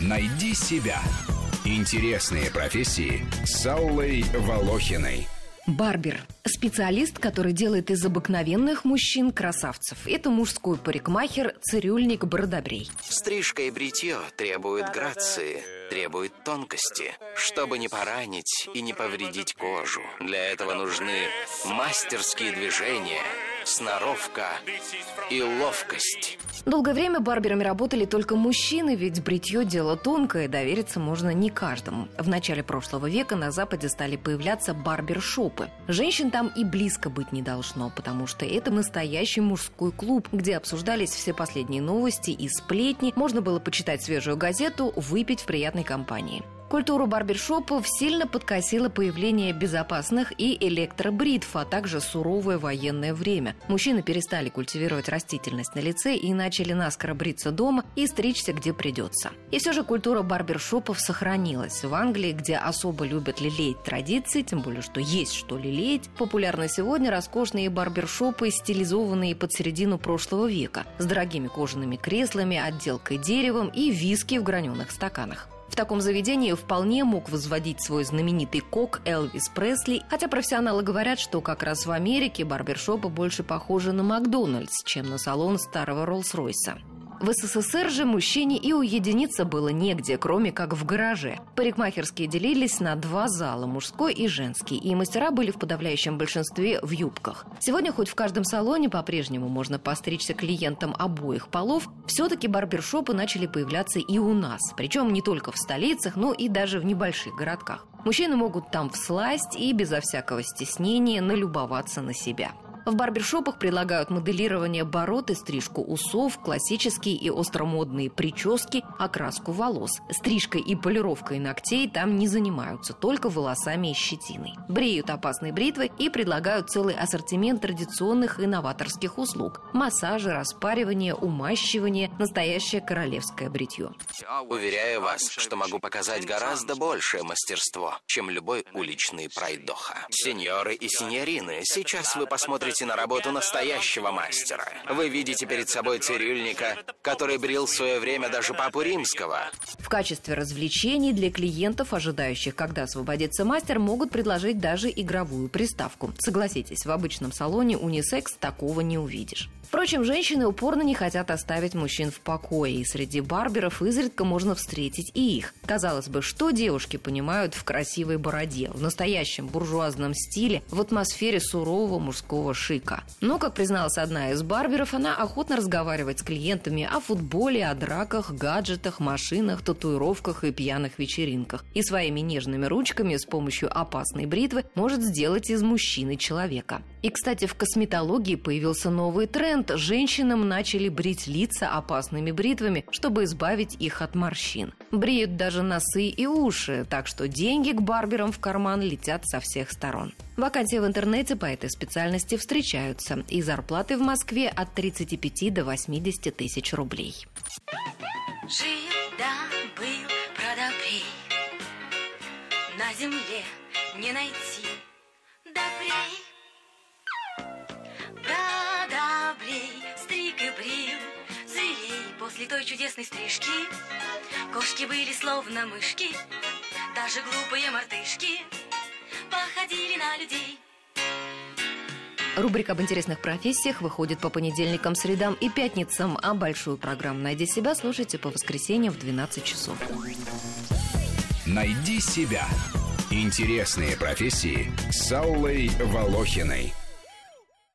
Найди себя. Интересные профессии с Аллой Волохиной. Барбер – специалист, который делает из обыкновенных мужчин красавцев. Это мужской парикмахер, цирюльник Бородобрей. Стрижка и бритье требуют грации, требуют тонкости, чтобы не поранить и не повредить кожу. Для этого нужны мастерские движения – сноровка и ловкость. Долгое время барберами работали только мужчины, ведь бритье – дело тонкое, довериться можно не каждому. В начале прошлого века на Западе стали появляться барбершопы. Женщин там и близко быть не должно, потому что это настоящий мужской клуб, где обсуждались все последние новости и сплетни, можно было почитать свежую газету, выпить в приятной компании. Культуру барбершопов сильно подкосило появление безопасных и электробритв, а также суровое военное время. Мужчины перестали культивировать растительность на лице и начали наскоро бриться дома и стричься, где придется. И все же культура барбершопов сохранилась. В Англии, где особо любят лелеять традиции, тем более, что есть что лелеять, популярны сегодня роскошные барбершопы, стилизованные под середину прошлого века, с дорогими кожаными креслами, отделкой деревом и виски в граненых стаканах. В таком заведении вполне мог возводить свой знаменитый кок Элвис Пресли, хотя профессионалы говорят, что как раз в Америке барбершопы больше похожи на Макдональдс, чем на салон старого Роллс-Ройса. В СССР же мужчине и уединиться было негде, кроме как в гараже. Парикмахерские делились на два зала, мужской и женский, и мастера были в подавляющем большинстве в юбках. Сегодня хоть в каждом салоне по-прежнему можно постричься клиентам обоих полов, все-таки барбершопы начали появляться и у нас, причем не только в столицах, но и даже в небольших городках. Мужчины могут там всласть и безо всякого стеснения налюбоваться на себя. В барбершопах предлагают моделирование бород и стрижку усов, классические и остромодные прически, окраску волос. Стрижкой и полировкой ногтей там не занимаются, только волосами и щетиной. Бреют опасной бритвой и предлагают целый ассортимент традиционных и новаторских услуг. Массажи, распаривание, умащивание, настоящее королевское бритье. Уверяю вас, что могу показать гораздо большее мастерство, чем любой уличный пройдоха. Сеньоры и сеньорины, сейчас вы посмотрите смотрите на работу настоящего мастера. Вы видите перед собой цирюльника, который брил в свое время даже папу римского. В качестве развлечений для клиентов, ожидающих, когда освободится мастер, могут предложить даже игровую приставку. Согласитесь, в обычном салоне унисекс такого не увидишь. Впрочем, женщины упорно не хотят оставить мужчин в покое, и среди барберов изредка можно встретить и их. Казалось бы, что девушки понимают в красивой бороде, в настоящем буржуазном стиле, в атмосфере сурового мужского шика. Но, как призналась одна из барберов, она охотно разговаривает с клиентами о футболе, о драках, гаджетах, машинах, татуировках и пьяных вечеринках. И своими нежными ручками с помощью опасной бритвы может сделать из мужчины человека. И, кстати, в косметологии появился новый тренд. Женщинам начали брить лица опасными бритвами, чтобы избавить их от морщин. Бреют даже носы и уши, так что деньги к барберам в карман летят со всех сторон. Вакансии в интернете по этой специальности встречаются, и зарплаты в Москве от 35 до 80 тысяч рублей. Жил да был продобрей, на земле не найти добрей. После той чудесной стрижки Кошки были словно мышки Даже глупые мартышки Походили на людей Рубрика об интересных профессиях выходит по понедельникам, средам и пятницам, а большую программу «Найди себя» слушайте по воскресеньям в 12 часов. «Найди себя» – интересные профессии с Аллой Волохиной.